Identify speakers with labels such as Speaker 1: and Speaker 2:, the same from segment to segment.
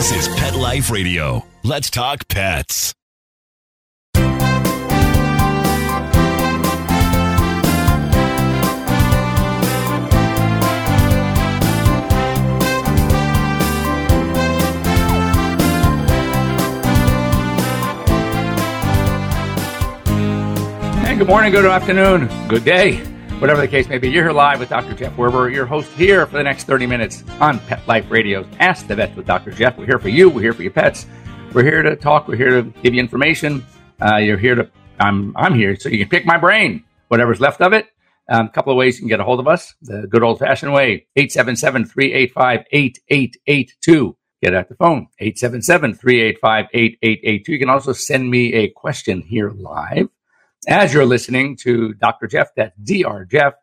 Speaker 1: This is Pet Life Radio. Let's talk pets.
Speaker 2: Good morning, good afternoon, good day, whatever the case may be. You're here live with Dr. Jeff Werber, your host here for the next 30 minutes on Pet Life Radio. Ask the Vet with Dr. Jeff. We're here for you. We're here for your pets. We're here to talk. We're here to give you information. Uh, you're here to. I'm. I'm here so you can pick my brain, whatever's left of it. Um, a couple of ways you can get a hold of us. The good old fashioned way: 877-385-8882. Get at the phone 877-385-8882. You can also send me a question here live as you're listening to Dr. Jeff, that's Dr. Jeff,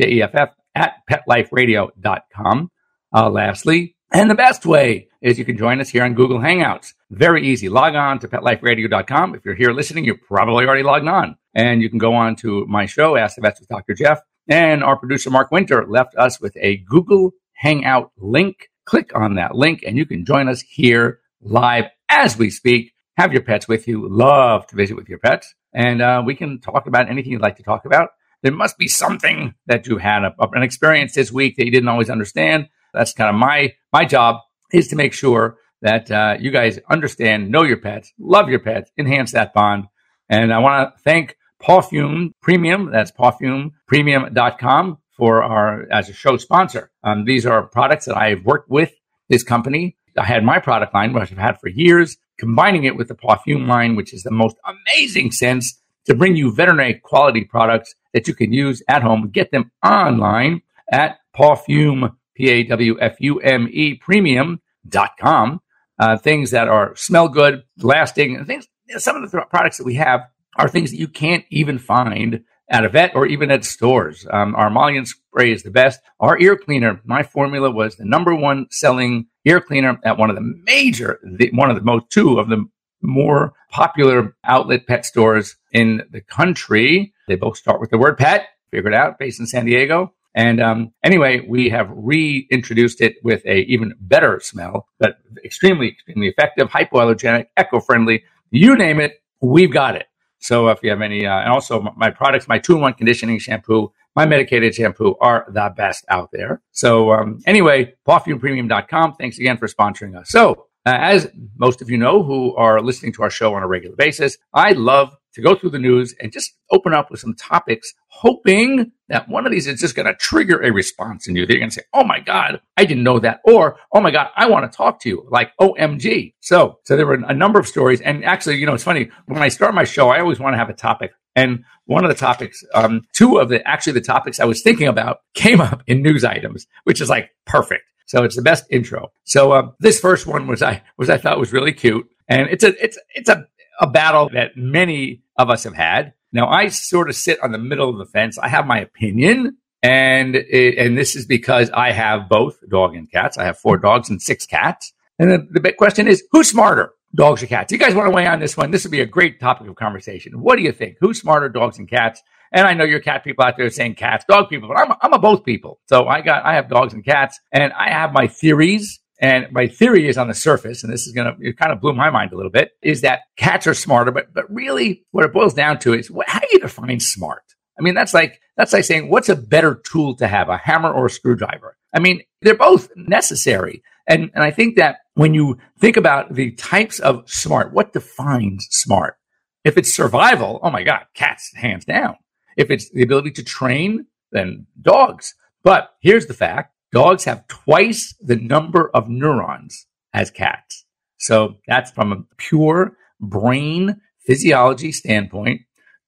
Speaker 2: J E F F, at petliferadio.com. Uh, lastly, and the best way is you can join us here on Google Hangouts. Very easy. Log on to petliferadio.com. If you're here listening, you're probably already logged on. And you can go on to my show, Ask the Vets with Dr. Jeff. And our producer, Mark Winter, left us with a Google Hangout link. Click on that link and you can join us here live as we speak. Have your pets with you. Love to visit with your pets and uh, we can talk about anything you'd like to talk about. There must be something that you had a, an experience this week that you didn't always understand. That's kind of my my job is to make sure that uh, you guys understand, know your pets, love your pets, enhance that bond. And I want to thank Pawfume Premium. That's pawfumepremium.com for our as a show sponsor. Um, these are products that I've worked with this company. I had my product line, which I've had for years combining it with the Pawfume line, which is the most amazing sense to bring you veterinary quality products that you can use at home. Get them online at Pawfume, P-A-W-F-U-M-E premium.com. Uh, things that are smell good, lasting, things. Some of the th- products that we have are things that you can't even find at a vet or even at stores. Um, our emollient spray is the best. Our ear cleaner, my formula was the number one selling ear cleaner at one of the major, the, one of the most, two of the more popular outlet pet stores in the country. They both start with the word pet, figured out, based in San Diego. And um, anyway, we have reintroduced it with a even better smell, but extremely, extremely effective, hypoallergenic, eco-friendly. You name it, we've got it. So if you have any, uh, and also my products, my two-in-one conditioning shampoo, my medicated shampoo are the best out there. So um, anyway, pawfumepremium.com. Thanks again for sponsoring us. So uh, as most of you know who are listening to our show on a regular basis, I love to go through the news and just open up with some topics, hoping that one of these is just going to trigger a response in you. They're going to say, "Oh my God, I didn't know that," or "Oh my God, I want to talk to you." Like OMG. So, so there were a number of stories, and actually, you know, it's funny when I start my show, I always want to have a topic. And one of the topics, um, two of the actually the topics I was thinking about came up in news items, which is like perfect. So it's the best intro. So uh, this first one was I was I thought was really cute, and it's a it's it's a a battle that many of us have had. Now I sort of sit on the middle of the fence. I have my opinion, and it, and this is because I have both dog and cats. I have four dogs and six cats. And the, the big question is, who's smarter, dogs or cats? You guys want to weigh on this one? This would be a great topic of conversation. What do you think? Who's smarter, dogs and cats? And I know your cat people out there saying cats, dog people, but I'm a, I'm a both people. So I got I have dogs and cats, and I have my theories. And my theory is on the surface, and this is gonna it kind of blew my mind a little bit, is that cats are smarter, but but really what it boils down to is what, how do you define smart? I mean, that's like that's like saying what's a better tool to have, a hammer or a screwdriver? I mean, they're both necessary. And and I think that when you think about the types of smart, what defines smart? If it's survival, oh my God, cats hands down. If it's the ability to train, then dogs. But here's the fact dogs have twice the number of neurons as cats. So that's from a pure brain physiology standpoint.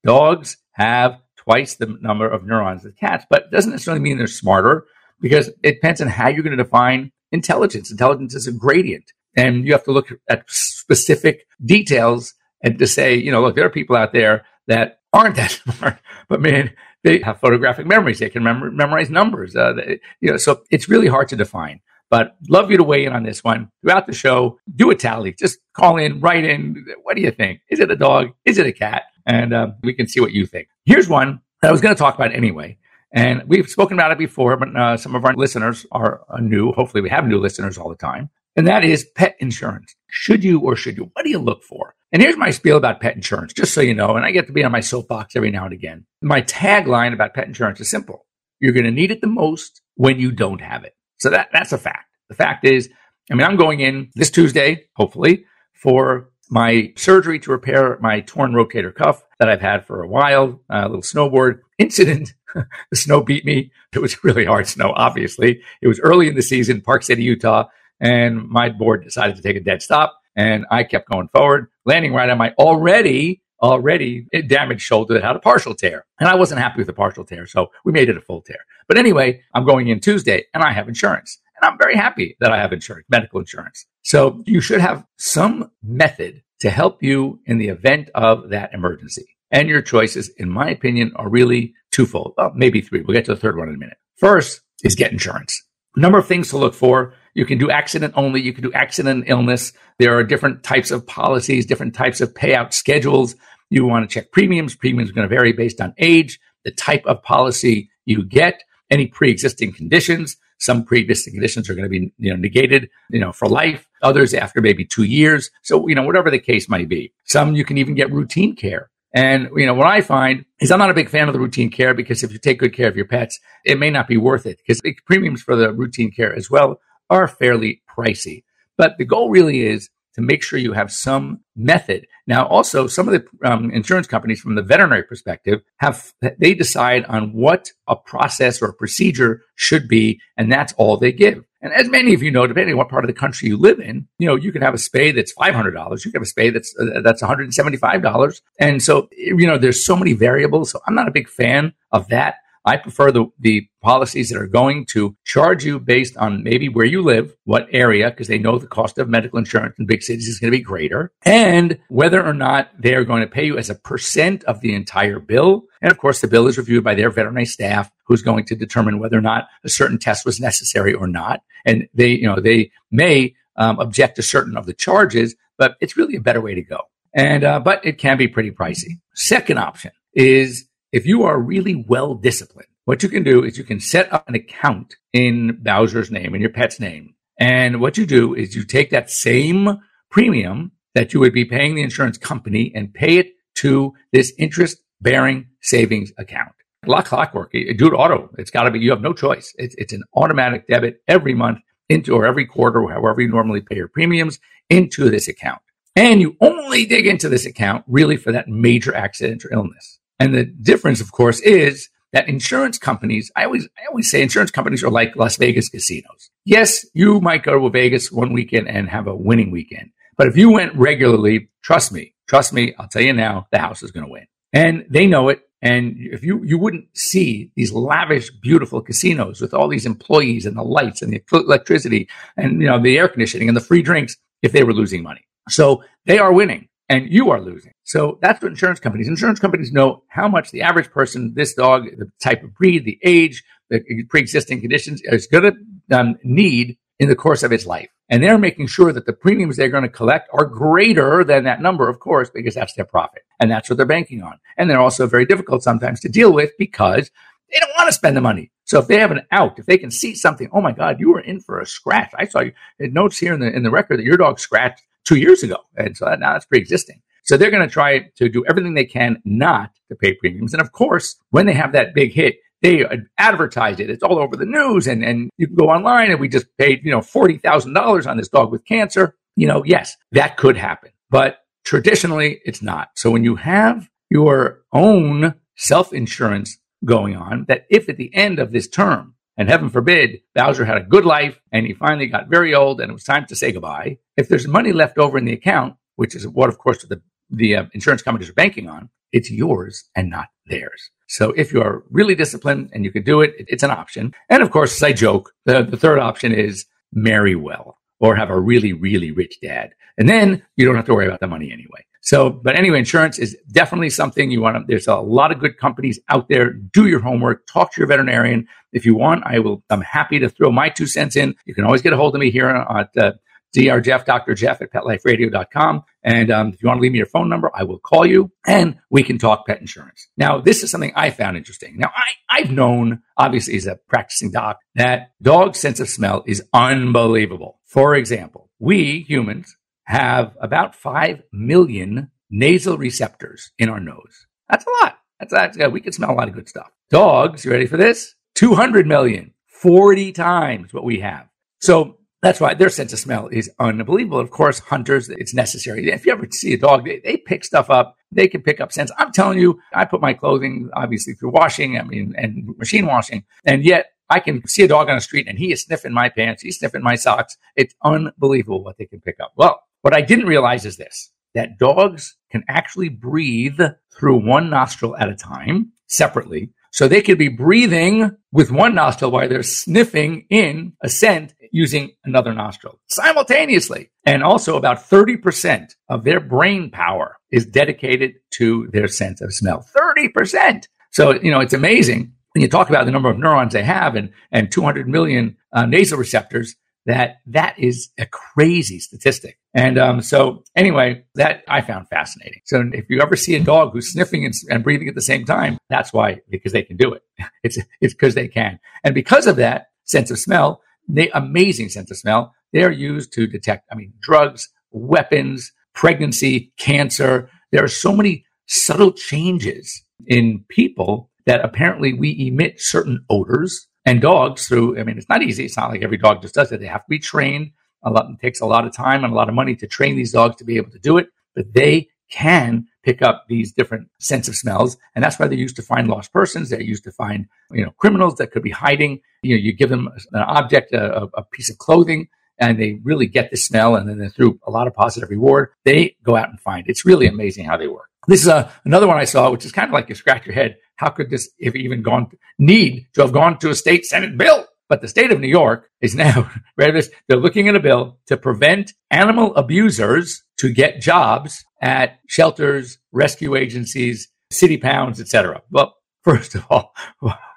Speaker 2: Dogs have twice the number of neurons as cats, but it doesn't necessarily mean they're smarter because it depends on how you're going to define intelligence. Intelligence is a gradient, and you have to look at specific details and to say, you know, look, there are people out there that aren't that smart, but man, they have photographic memories. They can mem- memorize numbers. Uh, they, you know, so it's really hard to define. But love you to weigh in on this one throughout the show. Do a tally. Just call in, write in. What do you think? Is it a dog? Is it a cat? And uh, we can see what you think. Here's one that I was going to talk about anyway. And we've spoken about it before, but uh, some of our listeners are uh, new. Hopefully, we have new listeners all the time. and that is pet insurance. Should you or should you? What do you look for? And here's my spiel about pet insurance, just so you know, and I get to be on my soapbox every now and again. My tagline about pet insurance is simple. You're going to need it the most when you don't have it. So that, that's a fact. The fact is, I mean, I'm going in this Tuesday, hopefully, for my surgery to repair my torn rotator cuff that I've had for a while, a little snowboard incident. the snow beat me. It was really hard snow, obviously. It was early in the season, Park City, Utah, and my board decided to take a dead stop. And I kept going forward, landing right on my already, already damaged shoulder that had a partial tear. And I wasn't happy with the partial tear. So we made it a full tear. But anyway, I'm going in Tuesday and I have insurance. And I'm very happy that I have insurance, medical insurance. So you should have some method to help you in the event of that emergency. And your choices, in my opinion, are really twofold. Well, maybe three. We'll get to the third one in a minute. First is get insurance. Number of things to look for. You can do accident only. You can do accident and illness. There are different types of policies, different types of payout schedules. You want to check premiums. Premiums are going to vary based on age, the type of policy you get, any pre-existing conditions. Some pre-existing conditions are going to be you know, negated, you know, for life. Others after maybe two years. So, you know, whatever the case might be. Some you can even get routine care. And, you know, what I find is I'm not a big fan of the routine care because if you take good care of your pets, it may not be worth it because the premiums for the routine care as well are fairly pricey. But the goal really is to make sure you have some method. Now, also, some of the um, insurance companies, from the veterinary perspective, have they decide on what a process or a procedure should be, and that's all they give. And as many of you know, depending on what part of the country you live in, you know, you can have a spay that's $500. You can have a spay that's, uh, that's $175. And so, you know, there's so many variables. So I'm not a big fan of that. I prefer the, the policies that are going to charge you based on maybe where you live, what area, because they know the cost of medical insurance in big cities is going to be greater, and whether or not they are going to pay you as a percent of the entire bill. And of course, the bill is reviewed by their veterinary staff who's going to determine whether or not a certain test was necessary or not. And they, you know, they may um, object to certain of the charges, but it's really a better way to go. And, uh, but it can be pretty pricey. Second option is if you are really well disciplined, what you can do is you can set up an account in Bowser's name, in your pet's name. And what you do is you take that same premium that you would be paying the insurance company and pay it to this interest bearing savings account. Like clockwork, do it auto. It's got to be, you have no choice. It's, it's an automatic debit every month into or every quarter, however you normally pay your premiums into this account. And you only dig into this account really for that major accident or illness. And the difference, of course, is that insurance companies, I always, I always say insurance companies are like Las Vegas casinos. Yes, you might go to Vegas one weekend and have a winning weekend. But if you went regularly, trust me, trust me, I'll tell you now, the house is going to win. And they know it. And if you, you wouldn't see these lavish, beautiful casinos with all these employees and the lights and the electricity and, you know, the air conditioning and the free drinks if they were losing money. So they are winning and you are losing. So that's what insurance companies, insurance companies know how much the average person, this dog, the type of breed, the age, the pre-existing conditions is going to um, need in the course of its life. And they're making sure that the premiums they're going to collect are greater than that number, of course, because that's their profit. And that's what they're banking on. And they're also very difficult sometimes to deal with because they don't want to spend the money. So if they have an out, if they can see something, oh my God, you were in for a scratch. I saw you. It notes here in the in the record that your dog scratched two years ago. And so that, now that's pre-existing. So they're going to try to do everything they can not to pay premiums. And of course, when they have that big hit, they advertise it. It's all over the news and, and you can go online and we just paid, you know, $40,000 on this dog with cancer. You know, yes, that could happen, but traditionally it's not. So when you have your own self insurance going on, that if at the end of this term and heaven forbid, Bowser had a good life and he finally got very old and it was time to say goodbye. If there's money left over in the account, which is what, of course, the, the uh, insurance companies are banking on, it's yours and not theirs. So if you are really disciplined and you can do it, it's an option. And of course, as I joke, the, the third option is marry well or have a really, really rich dad. And then you don't have to worry about the money anyway. So, but anyway, insurance is definitely something you want to, there's a lot of good companies out there. Do your homework, talk to your veterinarian. If you want, I will, I'm happy to throw my two cents in. You can always get a hold of me here at uh, Dr. Jeff, Dr. Jeff at petliferadio.com. And um, if you want to leave me your phone number, I will call you and we can talk pet insurance. Now, this is something I found interesting. Now, I, I've known, obviously, as a practicing doc, that dog's sense of smell is unbelievable. For example, we humans have about 5 million nasal receptors in our nose. That's a lot. That's, that's yeah, we can smell a lot of good stuff. Dogs, you ready for this? 200 million, 40 times what we have. So that's why their sense of smell is unbelievable. Of course, hunters, it's necessary. If you ever see a dog, they, they pick stuff up. They can pick up scents. I'm telling you, I put my clothing obviously through washing, I mean, and machine washing. And yet I can see a dog on the street and he is sniffing my pants. He's sniffing my socks. It's unbelievable what they can pick up. Well, what I didn't realize is this, that dogs can actually breathe through one nostril at a time separately. So they could be breathing with one nostril while they're sniffing in a scent using another nostril simultaneously. And also about 30% of their brain power is dedicated to their sense of smell. 30%. So, you know, it's amazing when you talk about the number of neurons they have and, and 200 million uh, nasal receptors that that is a crazy statistic. And um, so, anyway, that I found fascinating. So, if you ever see a dog who's sniffing and, and breathing at the same time, that's why because they can do it. It's it's because they can, and because of that sense of smell, they amazing sense of smell. They're used to detect, I mean, drugs, weapons, pregnancy, cancer. There are so many subtle changes in people that apparently we emit certain odors and dogs through, I mean, it's not easy. It's not like every dog just does it. They have to be trained. A lot, it takes a lot of time and a lot of money to train these dogs to be able to do it, but they can pick up these different sense of smells. And that's why they're used to find lost persons. They're used to find, you know, criminals that could be hiding. You know, you give them an object, a, a piece of clothing, and they really get the smell. And then through a lot of positive reward, they go out and find. It's really amazing how they work. This is a, another one I saw, which is kind of like you scratch your head. How could this have even gone, need to have gone to a state Senate bill? But the state of New York is now, they're looking at a bill to prevent animal abusers to get jobs at shelters, rescue agencies, city pounds, etc. Well, first of all,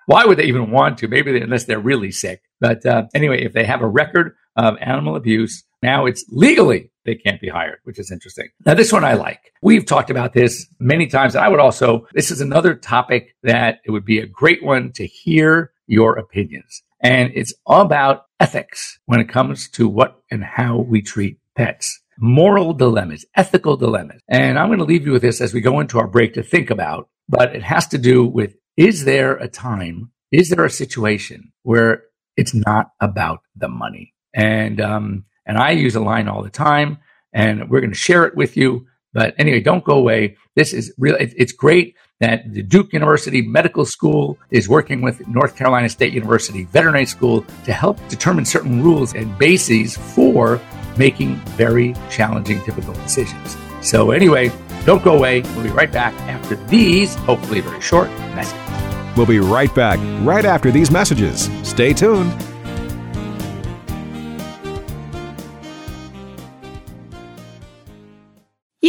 Speaker 2: why would they even want to? Maybe they, unless they're really sick. But uh, anyway, if they have a record of animal abuse, now it's legally they can't be hired, which is interesting. Now, this one I like. We've talked about this many times. I would also, this is another topic that it would be a great one to hear your opinions. And it's all about ethics when it comes to what and how we treat pets. Moral dilemmas, ethical dilemmas. And I'm going to leave you with this as we go into our break to think about, but it has to do with is there a time, is there a situation where it's not about the money? And, um, and I use a line all the time and we're going to share it with you. But anyway, don't go away. This is real. It's great that the Duke University Medical School is working with North Carolina State University Veterinary School to help determine certain rules and bases for making very challenging, difficult decisions. So, anyway, don't go away. We'll be right back after these, hopefully very short messages.
Speaker 3: We'll be right back right after these messages. Stay tuned.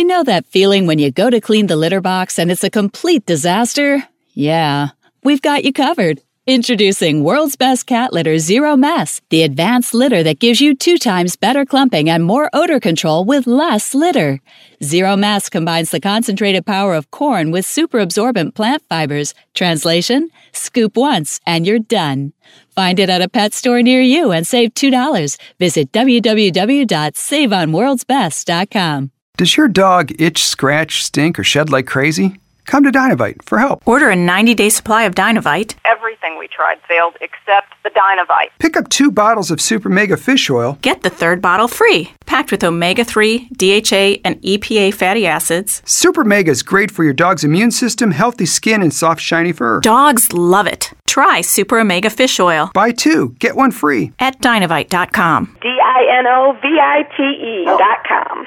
Speaker 4: You know that feeling when you go to clean the litter box and it's a complete disaster? Yeah, we've got you covered. Introducing World's Best Cat Litter Zero Mess, the advanced litter that gives you two times better clumping and more odor control with less litter. Zero Mess combines the concentrated power of corn with super absorbent plant fibers. Translation Scoop once and you're done. Find it at a pet store near you and save $2. Visit www.saveonworldsbest.com.
Speaker 5: Does your dog itch, scratch, stink, or shed like crazy? Come to Dinovite for help.
Speaker 6: Order a 90 day supply of Dinovite.
Speaker 7: Everything we tried failed except the Dinovite.
Speaker 5: Pick up two bottles of Super Mega Fish Oil.
Speaker 6: Get the third bottle free. Packed with omega 3, DHA, and EPA fatty acids.
Speaker 5: Super Mega is great for your dog's immune system, healthy skin, and soft, shiny fur.
Speaker 6: Dogs love it. Try Super Omega Fish Oil.
Speaker 5: Buy two, get one free.
Speaker 6: At Dinovite.com.
Speaker 7: D I N O V I T E.com.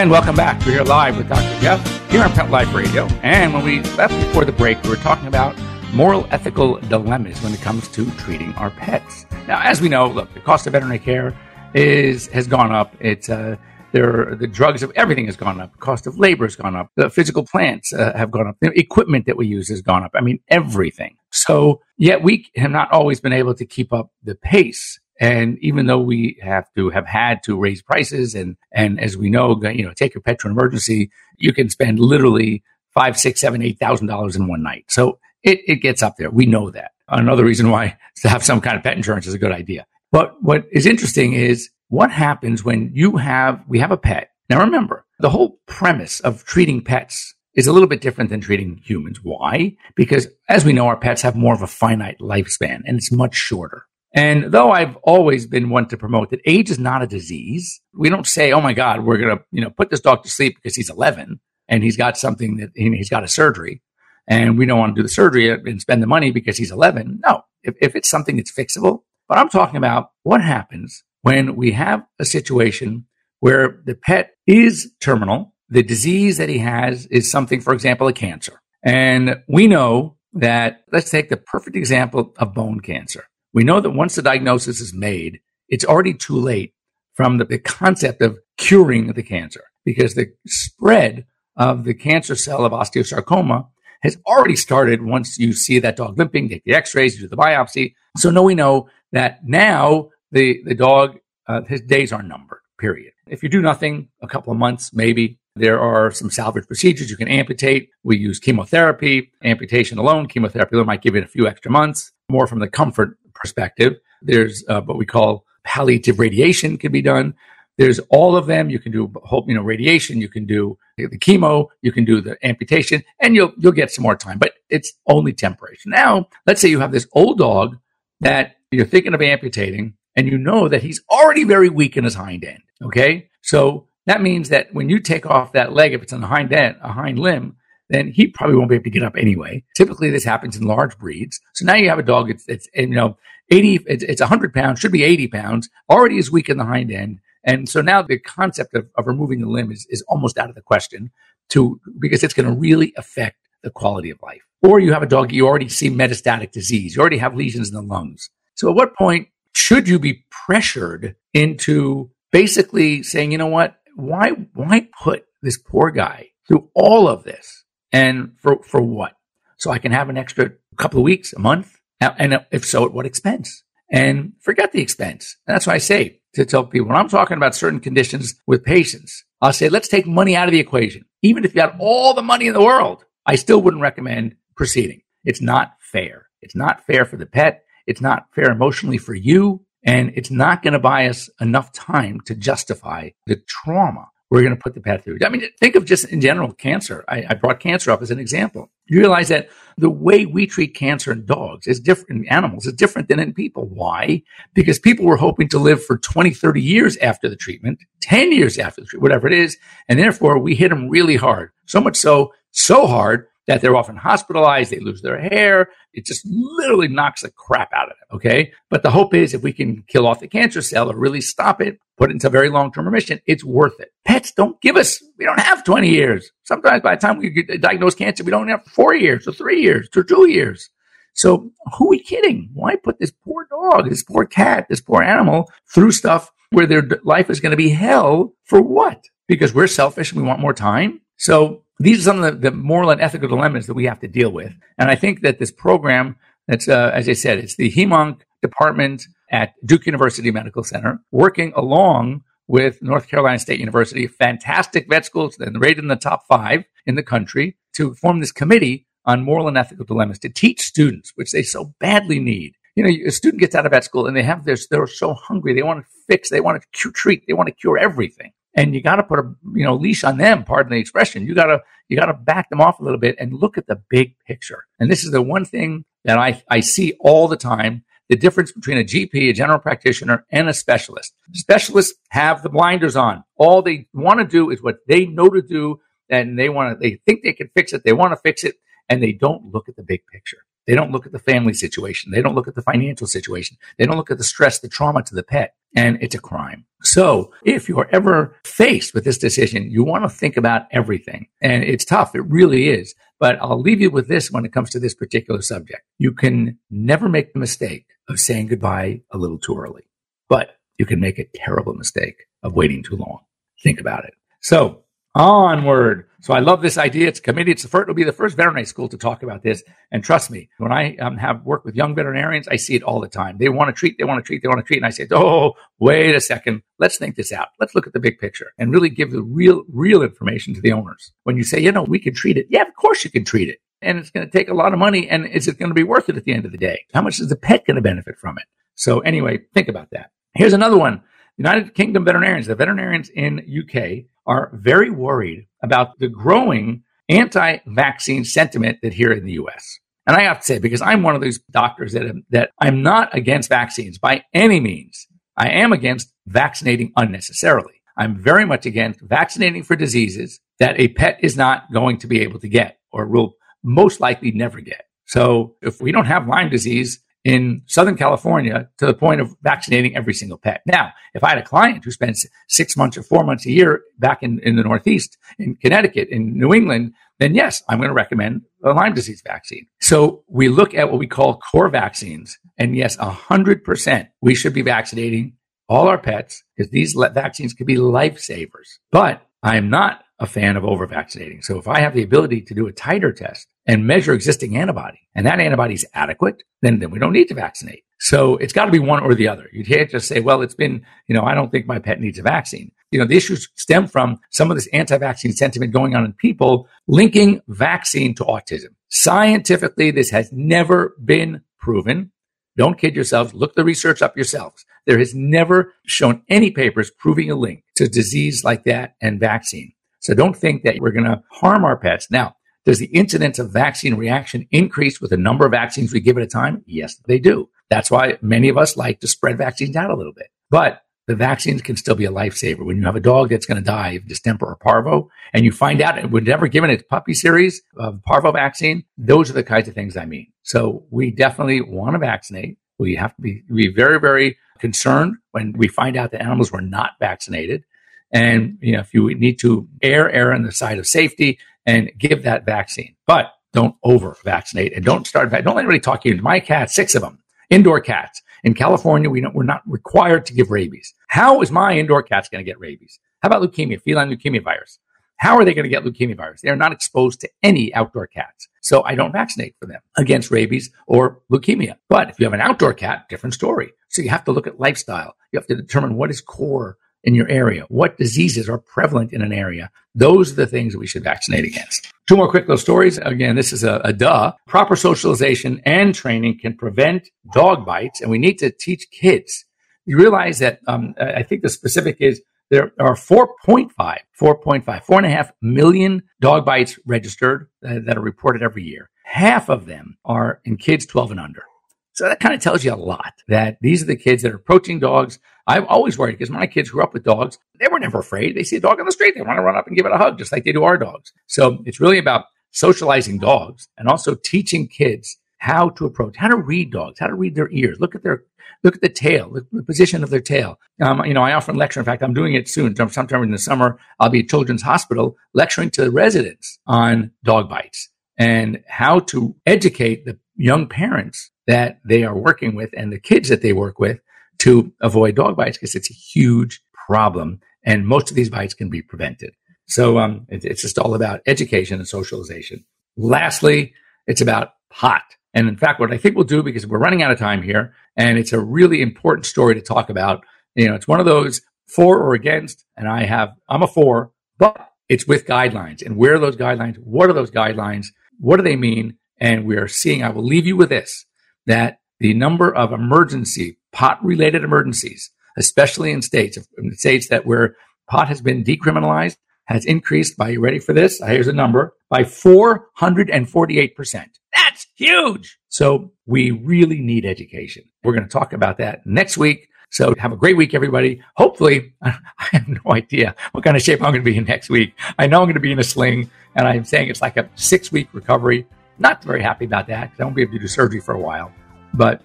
Speaker 2: And welcome back. We're here live with Dr. Jeff here on Pet Life Radio. And when we left before the break, we were talking about moral ethical dilemmas when it comes to treating our pets. Now, as we know, look, the cost of veterinary care is has gone up. It's uh, there, the drugs of everything has gone up. The cost of labor has gone up. The physical plants uh, have gone up. The equipment that we use has gone up. I mean, everything. So, yet we have not always been able to keep up the pace. And even though we have to have had to raise prices, and and as we know, you know, take your pet to an emergency, you can spend literally five, six, seven, eight thousand dollars in one night. So it, it gets up there. We know that. Another reason why to have some kind of pet insurance is a good idea. But what is interesting is what happens when you have, we have a pet. Now remember, the whole premise of treating pets is a little bit different than treating humans. Why? Because as we know, our pets have more of a finite lifespan and it's much shorter. And though I've always been one to promote that age is not a disease, we don't say, "Oh my God, we're to, you know, put this dog to sleep because he's 11 and he's got something that he's got a surgery." and we don't want to do the surgery and spend the money because he's 11. No, if, if it's something that's fixable. But I'm talking about what happens when we have a situation where the pet is terminal. The disease that he has is something, for example, a cancer. And we know that, let's take the perfect example of bone cancer. We know that once the diagnosis is made, it's already too late from the, the concept of curing the cancer because the spread of the cancer cell of osteosarcoma has already started once you see that dog limping, take the x-rays, do the biopsy. So now we know that now the, the dog, uh, his days are numbered, period. If you do nothing, a couple of months, maybe there are some salvage procedures you can amputate. We use chemotherapy, amputation alone. Chemotherapy alone might give it a few extra months. More from the comfort perspective, there's uh, what we call palliative radiation can be done. There's all of them. You can do whole, you know, radiation. You can do the chemo. You can do the amputation, and you'll you'll get some more time. But it's only temporary. Now, let's say you have this old dog that you're thinking of amputating, and you know that he's already very weak in his hind end. Okay, so that means that when you take off that leg, if it's on the hind end, a hind limb, then he probably won't be able to get up anyway. Typically, this happens in large breeds. So now you have a dog. It's, it's you know, 80, it's, it's 100 pounds, should be 80 pounds, already is weak in the hind end. And so now the concept of, of removing the limb is, is almost out of the question to, because it's going to really affect the quality of life. Or you have a dog, you already see metastatic disease. You already have lesions in the lungs. So at what point should you be pressured into basically saying, you know what? Why, why put this poor guy through all of this? And for, for what? So I can have an extra couple of weeks, a month? And if so, at what expense? And forget the expense. And that's why I say to tell people when I'm talking about certain conditions with patients, I'll say, let's take money out of the equation. Even if you had all the money in the world, I still wouldn't recommend proceeding. It's not fair. It's not fair for the pet. It's not fair emotionally for you. And it's not going to buy us enough time to justify the trauma we're going to put the path through. I mean, think of just in general cancer. I, I, brought cancer up as an example. You realize that the way we treat cancer in dogs is different in animals is different than in people. Why? Because people were hoping to live for 20, 30 years after the treatment, 10 years after the treatment, whatever it is. And therefore we hit them really hard. So much so, so hard that they're often hospitalized, they lose their hair. It just literally knocks the crap out of them. Okay. But the hope is if we can kill off the cancer cell or really stop it, put into very long term remission, it's worth it. Pets don't give us, we don't have 20 years. Sometimes by the time we diagnose cancer, we don't have four years or three years or two years. So who are we kidding? Why put this poor dog, this poor cat, this poor animal through stuff where their life is going to be hell for what? Because we're selfish and we want more time. So these are some of the, the, moral and ethical dilemmas that we have to deal with. And I think that this program, that's, uh, as I said, it's the HEMONC department at Duke University Medical Center, working along with North Carolina State University, fantastic vet schools, and rated in the top five in the country, to form this committee on moral and ethical dilemmas to teach students, which they so badly need. You know, a student gets out of vet school and they have this, they're so hungry. They want to fix, they want to treat, they want to cure everything and you got to put a you know leash on them pardon the expression you got to you got to back them off a little bit and look at the big picture and this is the one thing that i i see all the time the difference between a gp a general practitioner and a specialist specialists have the blinders on all they want to do is what they know to do and they want to they think they can fix it they want to fix it and they don't look at the big picture they don't look at the family situation. They don't look at the financial situation. They don't look at the stress, the trauma to the pet. And it's a crime. So if you're ever faced with this decision, you want to think about everything. And it's tough. It really is. But I'll leave you with this when it comes to this particular subject. You can never make the mistake of saying goodbye a little too early, but you can make a terrible mistake of waiting too long. Think about it. So onward. So I love this idea. It's a committee. It's the first, it'll be the first veterinary school to talk about this. And trust me, when I um, have worked with young veterinarians, I see it all the time. They want to treat, they want to treat, they want to treat. And I say, oh, wait a second. Let's think this out. Let's look at the big picture and really give the real, real information to the owners. When you say, you know, we can treat it. Yeah, of course you can treat it. And it's going to take a lot of money. And is it going to be worth it at the end of the day? How much is the pet going to benefit from it? So anyway, think about that. Here's another one. United Kingdom veterinarians, the veterinarians in UK are very worried about the growing anti-vaccine sentiment that here in the US. And I have to say, because I'm one of those doctors that, am, that I'm not against vaccines by any means. I am against vaccinating unnecessarily. I'm very much against vaccinating for diseases that a pet is not going to be able to get or will most likely never get. So if we don't have Lyme disease, in Southern California to the point of vaccinating every single pet. Now, if I had a client who spends six months or four months a year back in, in the Northeast, in Connecticut, in New England, then yes, I'm going to recommend a Lyme disease vaccine. So we look at what we call core vaccines. And yes, 100% we should be vaccinating all our pets because these vaccines could be lifesavers. But I am not a fan of over vaccinating. So if I have the ability to do a titer test and measure existing antibody and that antibody is adequate, then, then we don't need to vaccinate. So it's got to be one or the other. You can't just say, well, it's been, you know, I don't think my pet needs a vaccine. You know, the issues stem from some of this anti-vaccine sentiment going on in people linking vaccine to autism. Scientifically, this has never been proven. Don't kid yourselves. Look the research up yourselves. There has never shown any papers proving a link to disease like that and vaccine. So don't think that we're going to harm our pets. Now, does the incidence of vaccine reaction increase with the number of vaccines we give at a time? Yes, they do. That's why many of us like to spread vaccines out a little bit. But the vaccines can still be a lifesaver. When you have a dog that's going to die of distemper or parvo, and you find out it was never given its puppy series of parvo vaccine, those are the kinds of things I mean. So we definitely want to vaccinate. We have to be, be very, very concerned when we find out that animals were not vaccinated. And you know, if you need to err, err on the side of safety and give that vaccine, but don't over vaccinate and don't start. Don't let anybody talk you into my cat. Six of them, indoor cats in California. We we're not required to give rabies. How is my indoor cats going to get rabies? How about leukemia, feline leukemia virus? How are they going to get leukemia virus? They are not exposed to any outdoor cats. So I don't vaccinate for them against rabies or leukemia. But if you have an outdoor cat, different story. So you have to look at lifestyle. You have to determine what is core in your area? What diseases are prevalent in an area? Those are the things that we should vaccinate against. Two more quick little stories. Again, this is a, a duh. Proper socialization and training can prevent dog bites, and we need to teach kids. You realize that um, I think the specific is there are 4.5, 4.5, four and a half million dog bites registered uh, that are reported every year. Half of them are in kids 12 and under. So that kind of tells you a lot that these are the kids that are approaching dogs. I'm always worried because my kids grew up with dogs. They were never afraid. They see a dog on the street. They want to run up and give it a hug, just like they do our dogs. So it's really about socializing dogs and also teaching kids how to approach, how to read dogs, how to read their ears, look at their, look at the tail, the position of their tail. Um, you know, I often lecture. In fact, I'm doing it soon. Sometime in the summer, I'll be at Children's Hospital lecturing to the residents on dog bites and how to educate the young parents that they are working with and the kids that they work with to avoid dog bites because it's a huge problem. And most of these bites can be prevented. So um, it, it's just all about education and socialization. Lastly, it's about pot. And in fact, what I think we'll do, because we're running out of time here, and it's a really important story to talk about. You know, it's one of those for or against, and I have, I'm a for, but it's with guidelines. And where are those guidelines? What are those guidelines? What do they mean? And we are seeing, I will leave you with this that the number of emergency pot related emergencies, especially in states, in states that where pot has been decriminalized, has increased by, you ready for this? Uh, here's a number by 448%. That's huge. So we really need education. We're going to talk about that next week. So have a great week, everybody. Hopefully, I have no idea what kind of shape I'm going to be in next week. I know I'm going to be in a sling and I'm saying it's like a six week recovery. Not very happy about that because I won't be able to do surgery for a while. But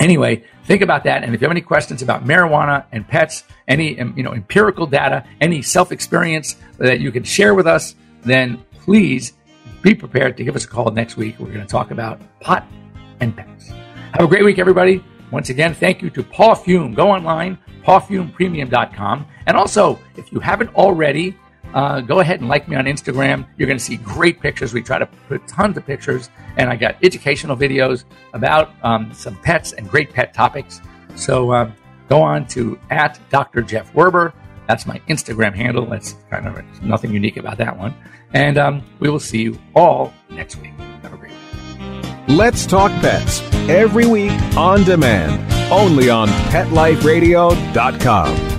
Speaker 2: anyway, think about that. And if you have any questions about marijuana and pets, any you know empirical data, any self experience that you can share with us, then please be prepared to give us a call next week. We're going to talk about pot and pets. Have a great week, everybody. Once again, thank you to Pawfume. Go online, pawfumepremium.com. And also, if you haven't already, uh, go ahead and like me on Instagram. You're going to see great pictures. We try to put tons of pictures, and I got educational videos about um, some pets and great pet topics. So uh, go on to at Dr. Jeff Werber. That's my Instagram handle. That's kind of nothing unique about that one. And um, we will see you all next week. Have a great week.
Speaker 3: Let's Talk Pets every week on demand, only on PetLifeRadio.com.